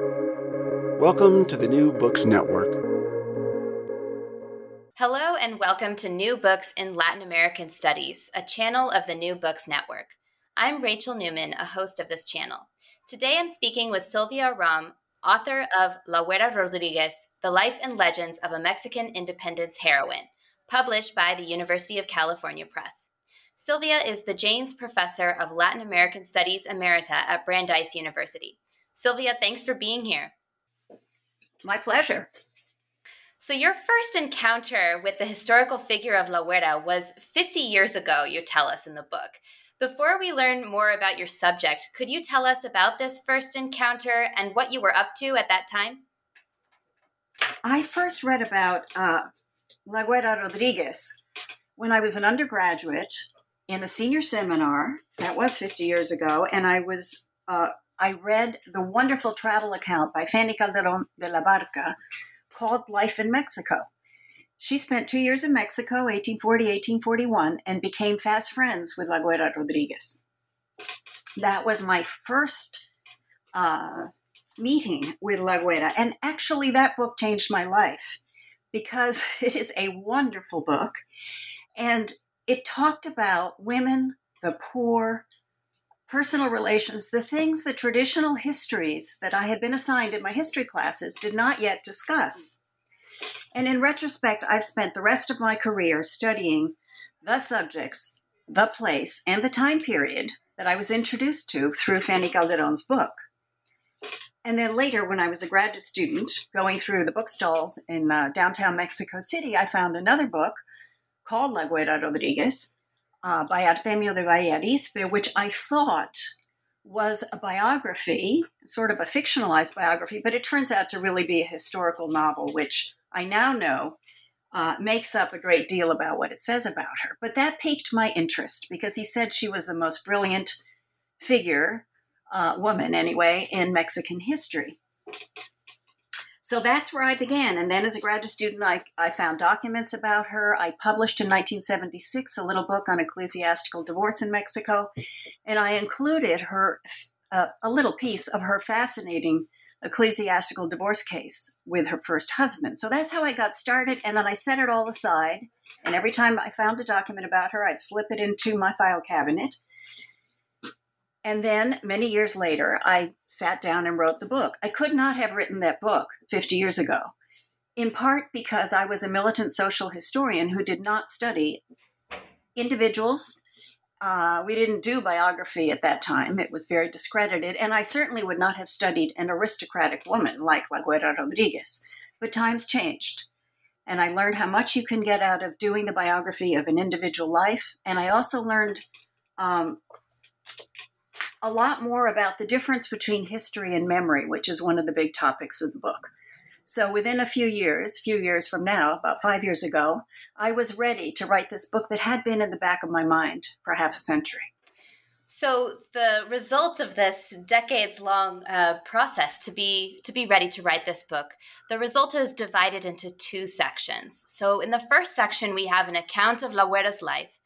Welcome to the New Books Network. Hello, and welcome to New Books in Latin American Studies, a channel of the New Books Network. I'm Rachel Newman, a host of this channel. Today I'm speaking with Silvia Arrom, author of La Güera Rodriguez The Life and Legends of a Mexican Independence Heroine, published by the University of California Press. Silvia is the Janes Professor of Latin American Studies Emerita at Brandeis University. Silvia, thanks for being here. My pleasure. So, your first encounter with the historical figure of La Güera was 50 years ago, you tell us in the book. Before we learn more about your subject, could you tell us about this first encounter and what you were up to at that time? I first read about uh, La Güera Rodriguez when I was an undergraduate in a senior seminar. That was 50 years ago, and I was uh, I read the wonderful travel account by Fanny Calderon de la Barca called Life in Mexico. She spent two years in Mexico, 1840 1841, and became fast friends with La Güera Rodriguez. That was my first uh, meeting with La Güera. And actually, that book changed my life because it is a wonderful book. And it talked about women, the poor, personal relations, the things that traditional histories that I had been assigned in my history classes did not yet discuss. And in retrospect, I've spent the rest of my career studying the subjects, the place, and the time period that I was introduced to through Fanny Calderon's book. And then later, when I was a graduate student going through the bookstalls in uh, downtown Mexico City, I found another book called La Güera Rodriguez uh, by Artemio de Valle which I thought was a biography, sort of a fictionalized biography, but it turns out to really be a historical novel, which I now know uh, makes up a great deal about what it says about her. But that piqued my interest because he said she was the most brilliant figure, uh, woman anyway, in Mexican history. So that's where I began. And then as a graduate student, I, I found documents about her. I published in 1976 a little book on ecclesiastical divorce in Mexico. And I included her, uh, a little piece of her fascinating ecclesiastical divorce case with her first husband. So that's how I got started. And then I set it all aside. And every time I found a document about her, I'd slip it into my file cabinet. And then many years later, I sat down and wrote the book. I could not have written that book 50 years ago, in part because I was a militant social historian who did not study individuals uh, we didn't do biography at that time. It was very discredited. And I certainly would not have studied an aristocratic woman like La Güera Rodriguez. But times changed. And I learned how much you can get out of doing the biography of an individual life. And I also learned um, a lot more about the difference between history and memory, which is one of the big topics of the book. So within a few years, few years from now, about five years ago, I was ready to write this book that had been in the back of my mind for half a century. So the result of this decades-long uh, process to be to be ready to write this book, the result is divided into two sections. So in the first section, we have an account of La Güera's life,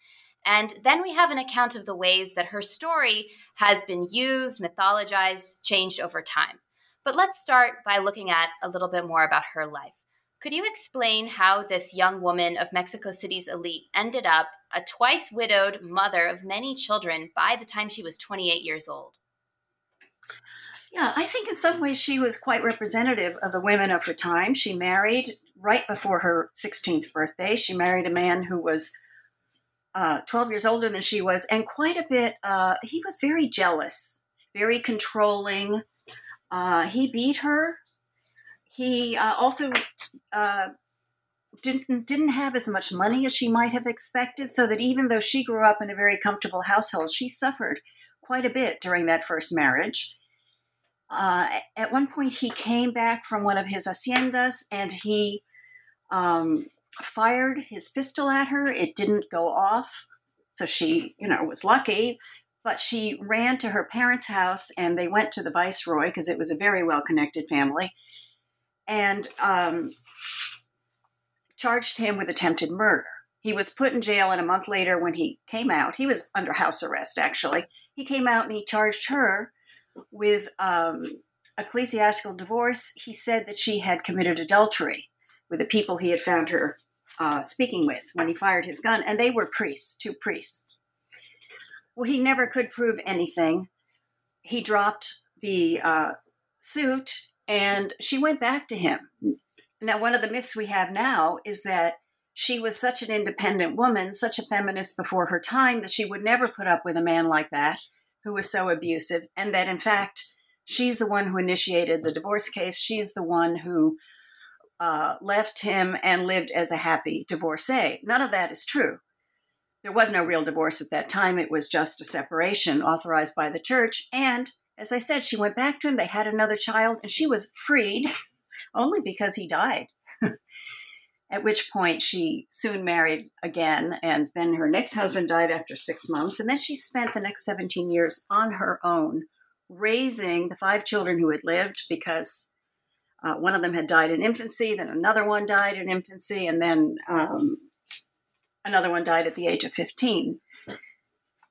and then we have an account of the ways that her story has been used, mythologized, changed over time. But let's start by looking at a little bit more about her life. Could you explain how this young woman of Mexico City's elite ended up a twice widowed mother of many children by the time she was 28 years old? Yeah, I think in some ways she was quite representative of the women of her time. She married right before her 16th birthday. She married a man who was uh, 12 years older than she was, and quite a bit, uh, he was very jealous, very controlling, uh, he beat her. He uh, also uh, didn't didn't have as much money as she might have expected, so that even though she grew up in a very comfortable household, she suffered quite a bit during that first marriage. At one point, he came back from one of his haciendas and he um, fired his pistol at her. It didn't go off, so she, you know, was lucky. But she ran to her parents' house and they went to the viceroy because it was a very well connected family and um, charged him with attempted murder. He was put in jail, and a month later, when he came out, he was under house arrest actually. He came out and he charged her with um, ecclesiastical divorce, he said that she had committed adultery with the people he had found her uh, speaking with when he fired his gun, and they were priests, two priests. Well, he never could prove anything. He dropped the uh, suit, and she went back to him. Now, one of the myths we have now is that she was such an independent woman, such a feminist before her time, that she would never put up with a man like that who was so abusive, and that in fact, she's the one who initiated the divorce case. She's the one who uh, left him and lived as a happy divorcee. None of that is true. There was no real divorce at that time. It was just a separation authorized by the church. And as I said, she went back to him. They had another child, and she was freed only because he died. At which point she soon married again, and then her next husband died after six months. And then she spent the next 17 years on her own, raising the five children who had lived because uh, one of them had died in infancy, then another one died in infancy, and then um, another one died at the age of 15.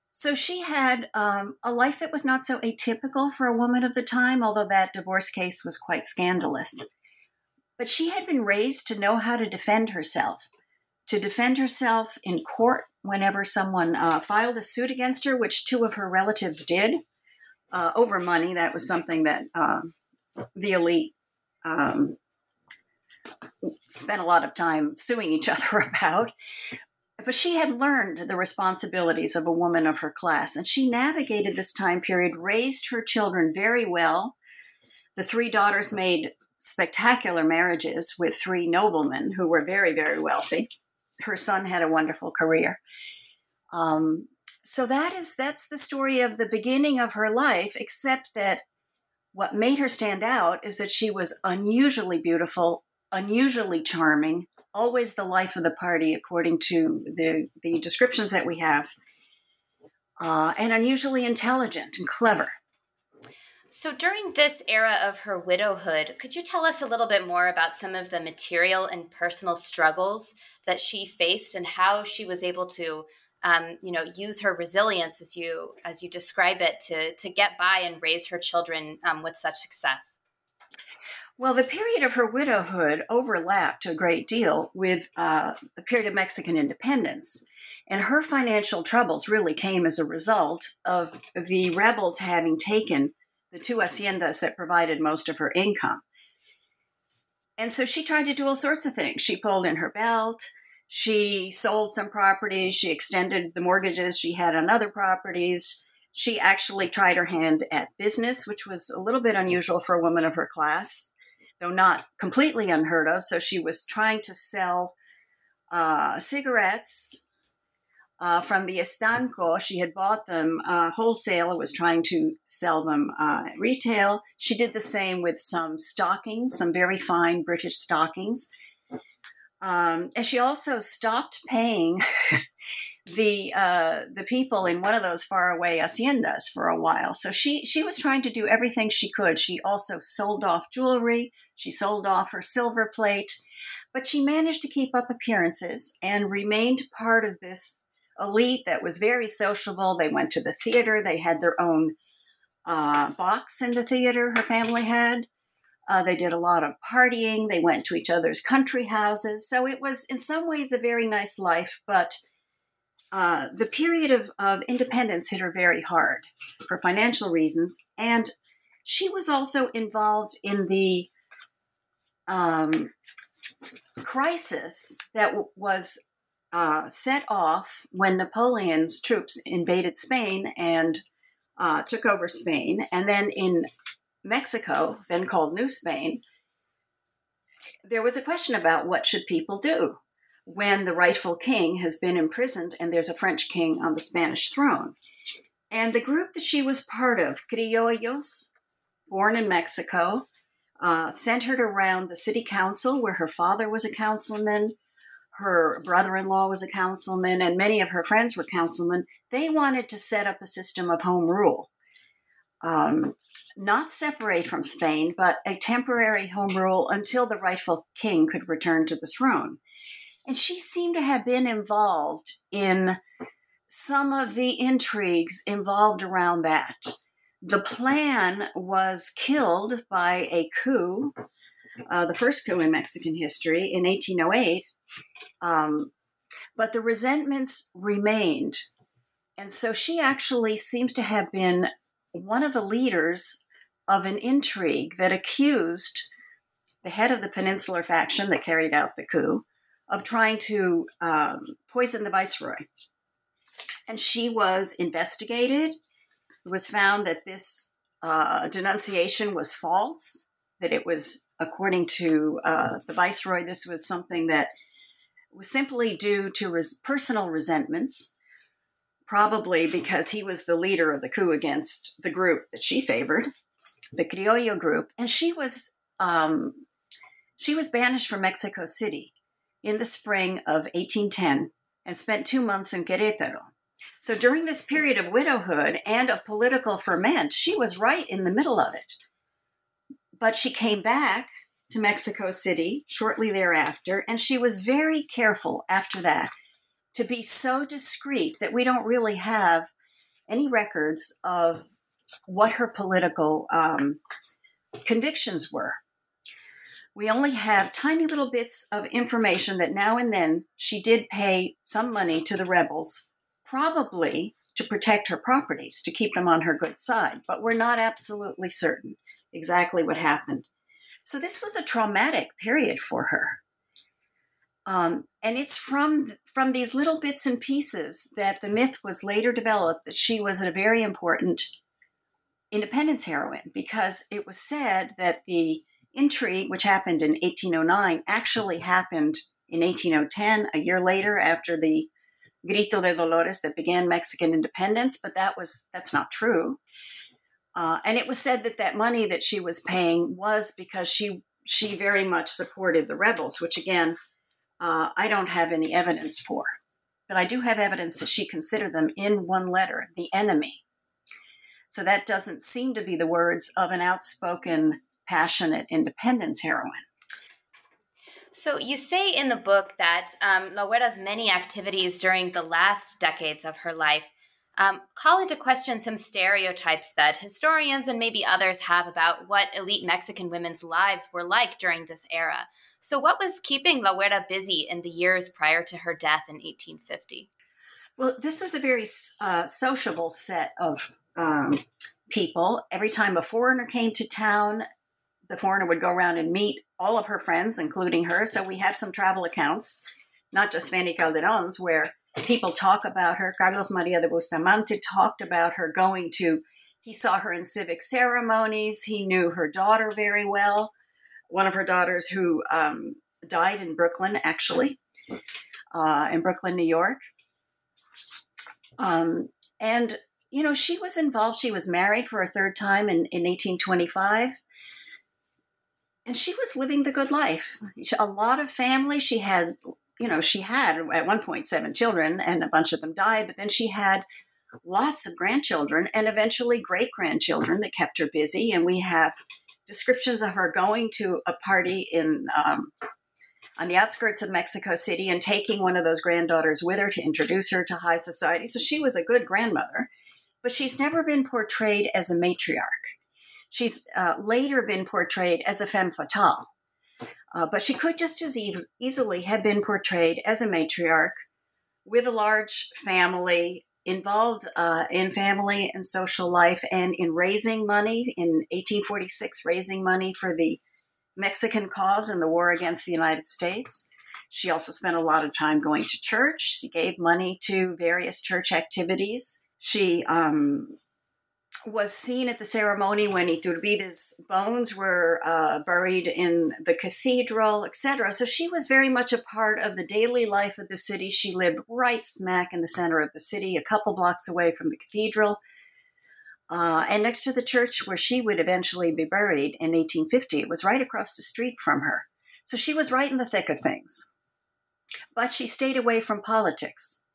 So she had um, a life that was not so atypical for a woman of the time, although that divorce case was quite scandalous. But she had been raised to know how to defend herself, to defend herself in court whenever someone uh, filed a suit against her, which two of her relatives did uh, over money. That was something that uh, the elite um, spent a lot of time suing each other about. But she had learned the responsibilities of a woman of her class, and she navigated this time period, raised her children very well. The three daughters made spectacular marriages with three noblemen who were very, very wealthy. Her son had a wonderful career. Um, so that is that's the story of the beginning of her life, except that what made her stand out is that she was unusually beautiful, unusually charming, always the life of the party according to the, the descriptions that we have, uh, and unusually intelligent and clever. So, during this era of her widowhood, could you tell us a little bit more about some of the material and personal struggles that she faced and how she was able to, um, you know, use her resilience, as you as you describe it, to to get by and raise her children um, with such success? Well, the period of her widowhood overlapped a great deal with uh, the period of Mexican independence. And her financial troubles really came as a result of the rebels having taken the two haciendas that provided most of her income. And so she tried to do all sorts of things. She pulled in her belt. She sold some properties. She extended the mortgages she had on other properties. She actually tried her hand at business, which was a little bit unusual for a woman of her class, though not completely unheard of. So she was trying to sell uh, cigarettes uh, from the Estanco. She had bought them uh, wholesale and was trying to sell them uh, retail. She did the same with some stockings, some very fine British stockings. Um, and she also stopped paying the uh, the people in one of those faraway haciendas for a while. So she she was trying to do everything she could. She also sold off jewelry. She sold off her silver plate, but she managed to keep up appearances and remained part of this elite that was very sociable. They went to the theater. They had their own uh, box in the theater. Her family had. Uh, they did a lot of partying. They went to each other's country houses. So it was, in some ways, a very nice life. But uh, the period of, of independence hit her very hard for financial reasons. And she was also involved in the um, crisis that w- was uh, set off when Napoleon's troops invaded Spain and uh, took over Spain. And then in Mexico, then called New Spain, there was a question about what should people do when the rightful king has been imprisoned and there's a French king on the Spanish throne. And the group that she was part of, Criollos, born in Mexico, uh, centered around the city council where her father was a councilman, her brother in law was a councilman, and many of her friends were councilmen. They wanted to set up a system of home rule, um, not separate from Spain, but a temporary home rule until the rightful king could return to the throne. And she seemed to have been involved in some of the intrigues involved around that. the plan was killed by a coup, uh, the first coup in Mexican history in 1808. Um, but the resentments remained. And so she actually seems to have been one of the leaders of an intrigue that accused the head of the peninsular faction that carried out the coup of trying to um, poison the viceroy. And she was investigated. It was found that this uh, denunciation was false, that it was, according to uh, the viceroy, this was something that was simply due to res- personal resentments, probably because he was the leader of the coup against the group that she favored, the Criollo group, and she was um, she was banished from Mexico City in the spring of 1810 and spent two months in Querétaro. So during this period of widowhood and of political ferment, she was right in the middle of it. But she came back to Mexico City shortly thereafter, and she was very careful after that to be so discreet that we don't really have any records of what her political um, convictions were. We only have tiny little bits of information that now and then she did pay some money to the rebels, probably to protect her properties, to keep them on her good side, but we're not absolutely certain exactly what happened. So this was a traumatic period for her. Um, and it's from from these little bits and pieces that the myth was later developed that she was a very important independence heroine because it was said that the intrigue, which happened in 1809, actually happened in 1810, a year later after the Grito de Dolores that began Mexican independence. But that was that's not true. Uh, and it was said that that money that she was paying was because she she very much supported the rebels, which again, uh, I don't have any evidence for. But I do have evidence that she considered them in one letter the enemy. So that doesn't seem to be the words of an outspoken, passionate independence heroine. So you say in the book that um, La Güera's many activities during the last decades of her life um, call into question some stereotypes that historians and maybe others have about what elite Mexican women's lives were like during this era. So, what was keeping La busy in the years prior to her death in 1850? Well, this was a very uh, sociable set of um, people. Every time a foreigner came to town, the foreigner would go around and meet all of her friends, including her. So we have some travel accounts, not just Fanny Calderon's, where people talk about her. Carlos Maria de Bustamante talked about her going to, he saw her in civic ceremonies. He knew her daughter very well, one of her daughters who um, died in Brooklyn, actually, uh, in Brooklyn, New York. Um, and, you know, she was involved. She was married for a third time in, in 1825 and she was living the good life. A lot of family. She had you know, she had at one point seven children and a bunch of them died, but then she had lots of grandchildren and eventually great grandchildren that kept her busy. And we have descriptions of her going to a party in um, on the outskirts of Mexico City and taking one of those granddaughters with her to introduce her to high society. So she was a good grandmother, but she's never been portrayed as a matriarch. She's uh, later been portrayed as a femme fatale. Uh, but she could just as e- easily have been portrayed as a matriarch with a large family, involved uh, in family and social life, and in raising money in 1846, raising money for the Mexican cause in the war against the United States. She also spent a lot of time going to church. She gave money to various church activities. She um, was seen at the ceremony when Iturbide's bones were uh, buried in the cathedral, etc. So she was very much a part of the daily life of the city. She lived right smack in the center of the city, a couple blocks away from the cathedral, uh, and next to the church where she would eventually be buried in 1850. It was right across the street from her. So she was right in the thick of things. But she stayed away from politics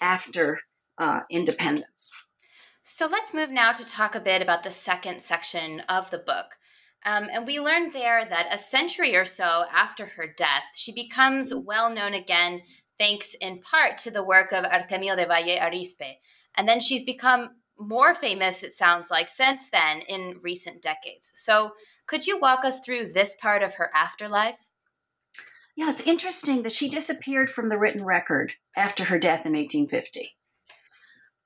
after uh, independence. So let's move now to talk a bit about the second section of the book. Um, and we learned there that a century or so after her death, she becomes well known again, thanks in part to the work of Artemio de Valle Arizpe. And then she's become more famous, it sounds like, since then in recent decades. So, could you walk us through this part of her afterlife? Yeah, it's interesting that she disappeared from the written record after her death in 1850.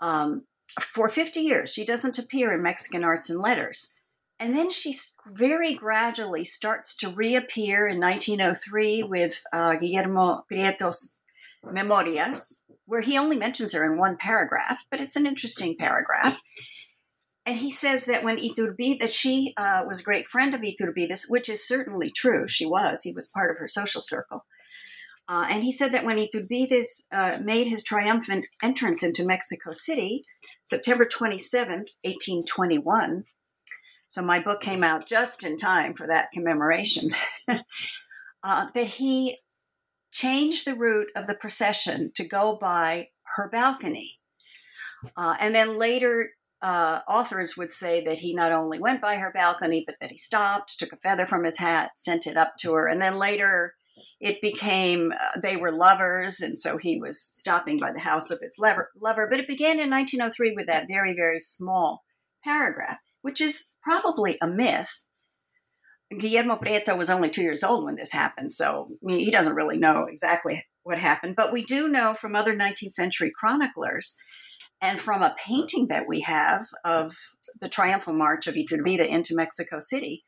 Um, for 50 years, she doesn't appear in Mexican Arts and Letters. And then she very gradually starts to reappear in 1903 with uh, Guillermo Prieto's Memorias, where he only mentions her in one paragraph, but it's an interesting paragraph. And he says that when Iturbide, that she uh, was a great friend of Iturbide's, which is certainly true. She was. He was part of her social circle. Uh, and he said that when Iturbide uh, made his triumphant entrance into Mexico City, September 27th, 1821, so my book came out just in time for that commemoration, uh, that he changed the route of the procession to go by her balcony. Uh, and then later, uh, authors would say that he not only went by her balcony, but that he stopped, took a feather from his hat, sent it up to her. And then later, it became uh, they were lovers, and so he was stopping by the house of his lover, lover. But it began in 1903 with that very, very small paragraph, which is probably a myth Guillermo Prieto was only two years old when this happened, so I mean, he doesn't really know exactly what happened. But we do know from other 19th century chroniclers and from a painting that we have of the triumphal march of Iturbide into Mexico City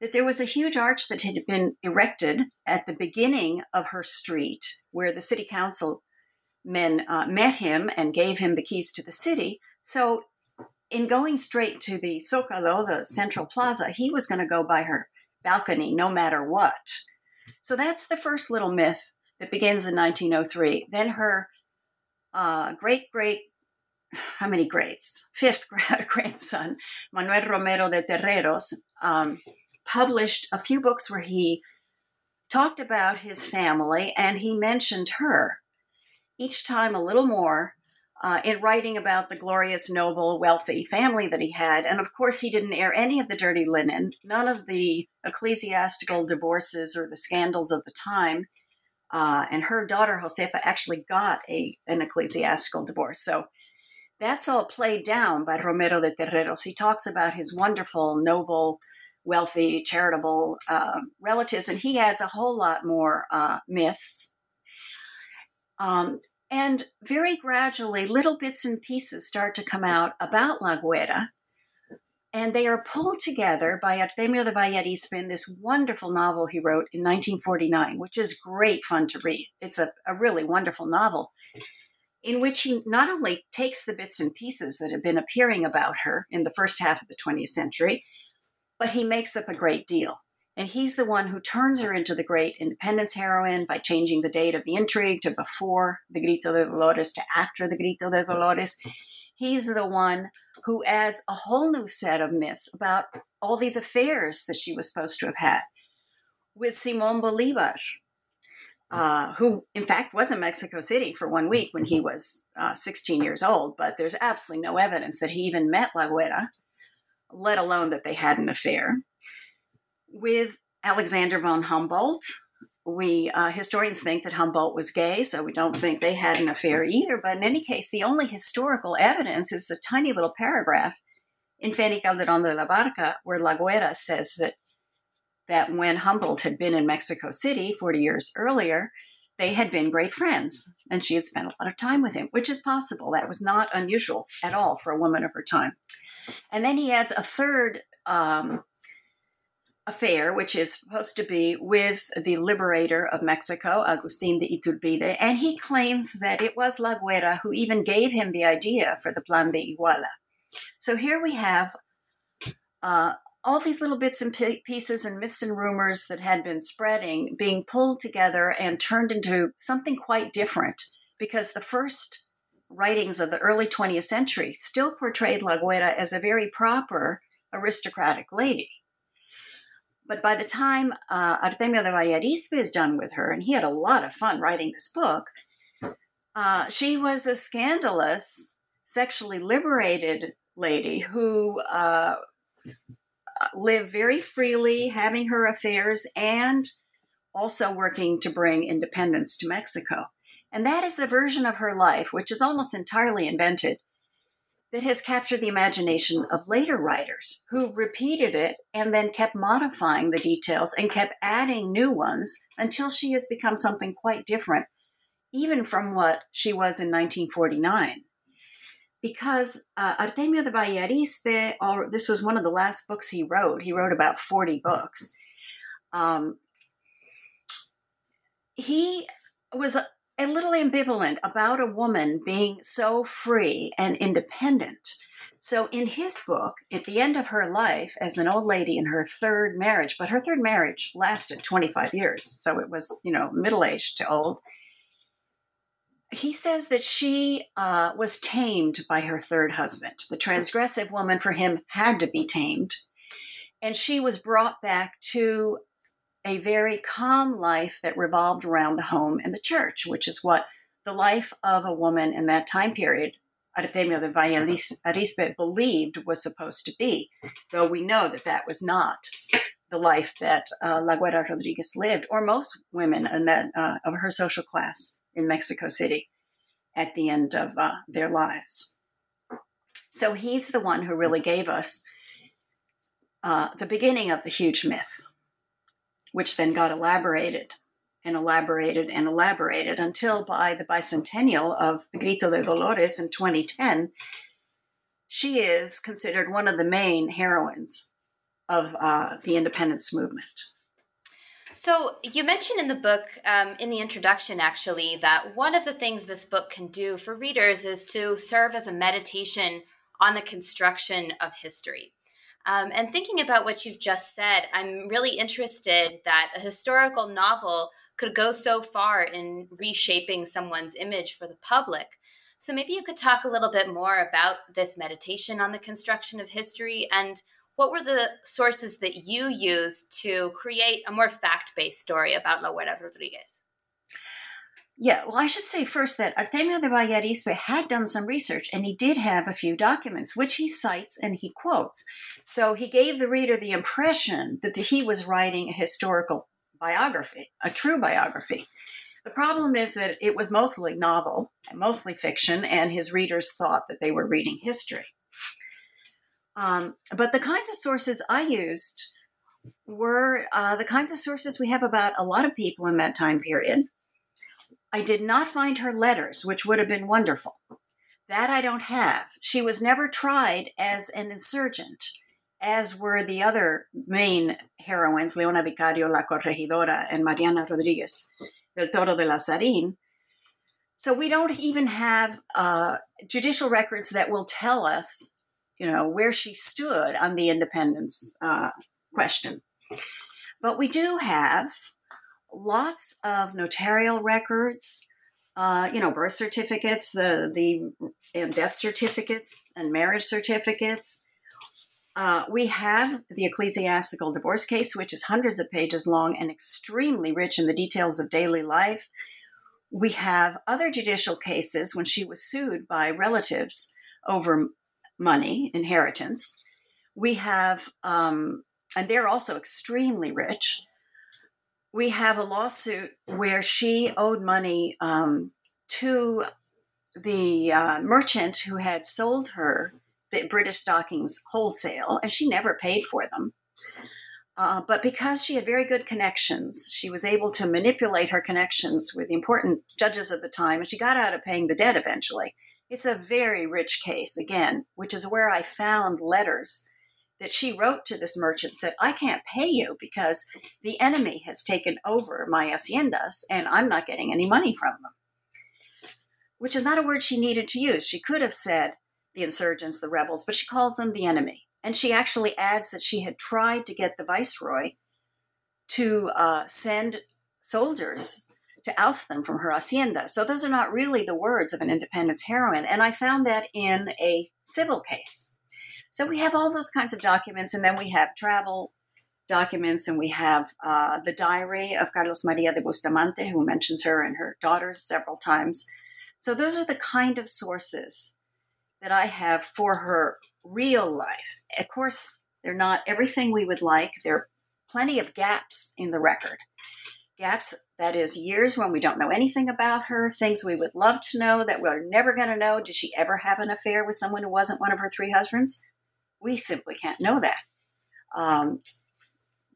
that there was a huge arch that had been erected at the beginning of her street where the city council men uh, met him and gave him the keys to the city. So in going straight to the Zocalo, the central plaza, he was going to go by her balcony no matter what. So that's the first little myth that begins in 1903. Then her uh, great great, how many greats? Fifth grandson, Manuel Romero de Terreros, um, published a few books where he talked about his family and he mentioned her. Each time a little more uh, in writing about the glorious, noble, wealthy family that he had. And of course, he didn't air any of the dirty linen, none of the ecclesiastical divorces or the scandals of the time. Uh, and her daughter, Josefa, actually got a, an ecclesiastical divorce. So that's all played down by Romero de Terreros. He talks about his wonderful, noble, wealthy, charitable uh, relatives, and he adds a whole lot more uh, myths. Um, and very gradually, little bits and pieces start to come out about La Güera. And they are pulled together by Artemio de Valle Arizpe in this wonderful novel he wrote in 1949, which is great fun to read. It's a, a really wonderful novel in which he not only takes the bits and pieces that have been appearing about her in the first half of the 20th century, but he makes up a great deal. And he's the one who turns her into the great independence heroine by changing the date of the intrigue to before the Grito de Dolores to after the Grito de Dolores. He's the one who adds a whole new set of myths about all these affairs that she was supposed to have had with Simon Bolivar, uh, who in fact was in Mexico City for one week when he was uh, 16 years old, but there's absolutely no evidence that he even met La Güera, let alone that they had an affair with Alexander von Humboldt. We uh, historians think that Humboldt was gay, so we don't think they had an affair either. But in any case, the only historical evidence is the tiny little paragraph in Fanny Calderon de la Barca, where La Güera says that that when Humboldt had been in Mexico City 40 years earlier, they had been great friends, and she had spent a lot of time with him, which is possible. That was not unusual at all for a woman of her time. And then he adds a third um, affair, which is supposed to be with the liberator of Mexico, Agustin de Iturbide, and he claims that it was La Güera who even gave him the idea for the Plan de Iguala. So here we have uh, all these little bits and pieces and myths and rumors that had been spreading being pulled together and turned into something quite different because the first writings of the early 20th century still portrayed La Güera as a very proper aristocratic lady. But by the time uh, Artemio de Valle Arizpe is done with her, and he had a lot of fun writing this book, uh, she was a scandalous, sexually liberated lady who uh, lived very freely, having her affairs, and also working to bring independence to Mexico. And that is a version of her life which is almost entirely invented that has captured the imagination of later writers who repeated it and then kept modifying the details and kept adding new ones until she has become something quite different, even from what she was in 1949. Because uh, Artemio de or this was one of the last books he wrote. He wrote about 40 books. Um, he was a, little ambivalent about a woman being so free and independent. So, in his book, at the end of her life, as an old lady in her third marriage, but her third marriage lasted 25 years, so it was, you know, middle aged to old. He says that she uh, was tamed by her third husband. The transgressive woman for him had to be tamed. And she was brought back to a very calm life that revolved around the home and the church, which is what the life of a woman in that time period, Artemio de Valle Arizpe believed was supposed to be, though we know that that was not the life that uh, La Güera Rodriguez lived, or most women in that, uh, of her social class in Mexico City at the end of uh, their lives. So he's the one who really gave us uh, the beginning of the huge myth which then got elaborated and elaborated and elaborated until by the bicentennial of Grito de Dolores in 2010, she is considered one of the main heroines of uh, the independence movement. So, you mentioned in the book, um, in the introduction actually, that one of the things this book can do for readers is to serve as a meditation on the construction of history. Um, and thinking about what you've just said, I'm really interested that a historical novel could go so far in reshaping someone's image for the public. So maybe you could talk a little bit more about this meditation on the construction of history and what were the sources that you used to create a more fact based story about La Güera Rodriguez? Yeah, well, I should say first that Artemio de Valle Arizpe had done some research and he did have a few documents, which he cites and he quotes. So he gave the reader the impression that he was writing a historical biography, a true biography. The problem is that it was mostly novel, mostly fiction, and his readers thought that they were reading history. Um, but the kinds of sources I used were uh, the kinds of sources we have about a lot of people in that time period. I did not find her letters, which would have been wonderful. That I don't have. She was never tried as an insurgent, as were the other main heroines, Leona Vicario, La Corregidora, and Mariana Rodriguez del Toro de Lazarin. So we don't even have uh, judicial records that will tell us, you know, where she stood on the independence uh, question. But we do have lots of notarial records, uh, you know, birth certificates, the the and death certificates and marriage certificates. Uh, we have the ecclesiastical divorce case, which is hundreds of pages long and extremely rich in the details of daily life. We have other judicial cases when she was sued by relatives over money, inheritance. We have, um, and they're also extremely rich we have a lawsuit where she owed money um, to the uh, merchant who had sold her the British stockings wholesale, and she never paid for them. Uh, but because she had very good connections, she was able to manipulate her connections with the important judges of the time, and she got out of paying the debt eventually. It's a very rich case, again, which is where I found letters that she wrote to this merchant said, I can't pay you because the enemy has taken over my haciendas and I'm not getting any money from them. Which is not a word she needed to use. She could have said the insurgents, the rebels, but she calls them the enemy. And she actually adds that she had tried to get the viceroy to uh, send soldiers to oust them from her hacienda. So those are not really the words of an independence heroine. And I found that in a civil case so we have all those kinds of documents, and then we have travel documents, and we have uh, the diary of Carlos Maria de Bustamante, who mentions her and her daughters several times. So those are the kind of sources that I have for her real life. Of course, they're not everything we would like. There are plenty of gaps in the record. gaps that is years when we don't know anything about her things we would love to know that we're never going to know did she ever have an affair with someone who wasn't one of her three husbands we simply can't know that. Um,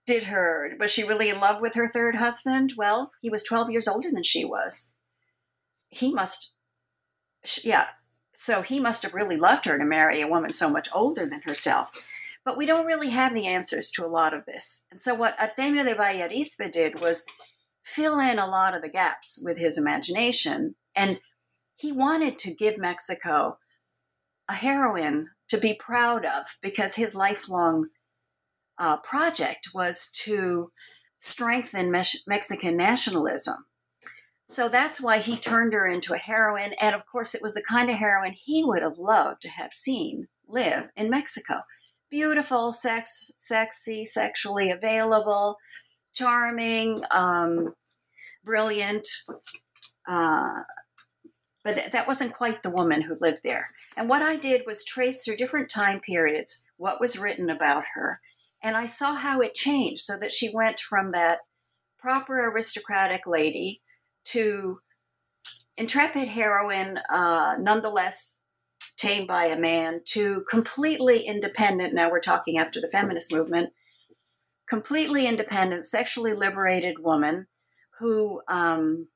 did her was she really in love with her third husband? Well he was 12 years older than she was. He must yeah so he must have really loved her to marry a woman so much older than herself. But we don't really have the answers to a lot of this. And so what Artemio de Valle Arizpe did was fill in a lot of the gaps with his imagination and he wanted to give mexico a heroine to be proud of because his lifelong uh, project was to strengthen Mexican nationalism. So that's why he turned her into a heroine. And of course, it was the kind of heroine he would have loved to have seen live in Mexico. Beautiful, sex, sexy, sexually available, charming, um, brilliant. Uh, but that wasn't quite the woman who lived there. And what I did was trace through different time periods what was written about her and I saw how it changed so that she went from that proper aristocratic lady to intrepid heroine, uh, nonetheless tamed by a man, to completely independent. Now we're talking after the feminist movement, completely independent, sexually liberated woman who um,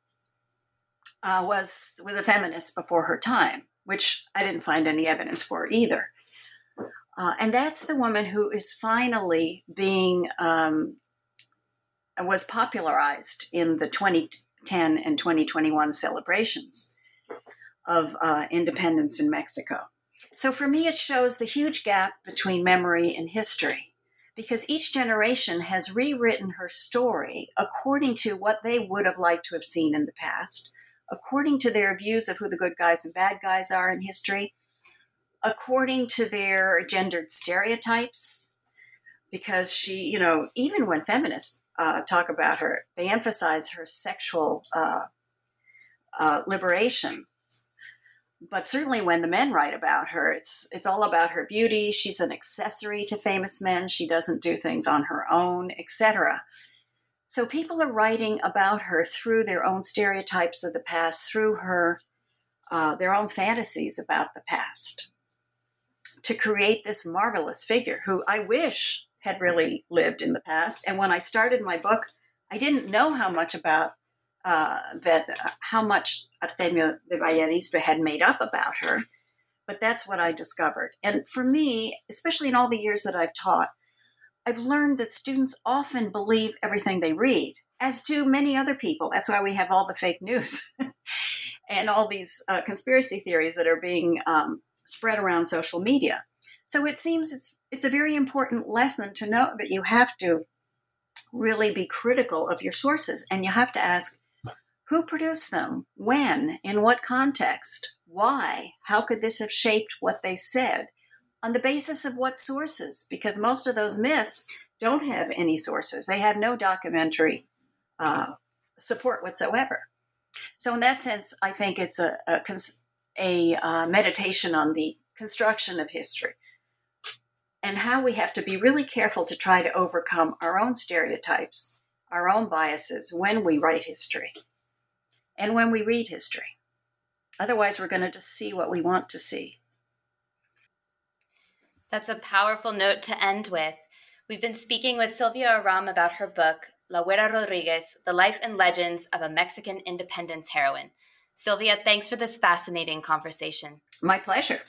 uh, was was a feminist before her time, which I didn't find any evidence for either. Uh, and that's the woman who is finally being um, was popularized in the 2010 and 2021 celebrations of uh, independence in Mexico. So for me, it shows the huge gap between memory and history because each generation has rewritten her story according to what they would have liked to have seen in the past, according to their views of who the good guys and bad guys are in history, according to their gendered stereotypes because she you know even when feminists uh, talk about her they emphasize her sexual uh, uh, liberation. But certainly when the men write about her it's it's all about her beauty. She's an accessory to famous men. She doesn't do things on her own etc so people are writing about her through their own stereotypes of the past through her uh, their own fantasies about the past to create this marvelous figure who I wish had really lived in the past. And when I started my book, I didn't know how much about uh, that, uh, how much Artemio de Valle Arizpe had made up about her. But that's what I discovered. And for me, especially in all the years that I've taught, I've learned that students often believe everything they read, as do many other people. That's why we have all the fake news and all these uh, conspiracy theories that are being um, spread around social media. So it seems it's it's a very important lesson to know that you have to really be critical of your sources and you have to ask who produced them, when, in what context, why, how could this have shaped what they said, on the basis of what sources? Because most of those myths don't have any sources, they have no documentary uh, support whatsoever. So, in that sense, I think it's a, a, a uh, meditation on the construction of history and how we have to be really careful to try to overcome our own stereotypes, our own biases when we write history and when we read history. Otherwise, we're going to just see what we want to see. That's a powerful note to end with. We've been speaking with Silvia Arrom about her book, La Güera Rodriguez The Life and Legends of a Mexican Independence Heroine. Silvia, thanks for this fascinating conversation. My pleasure.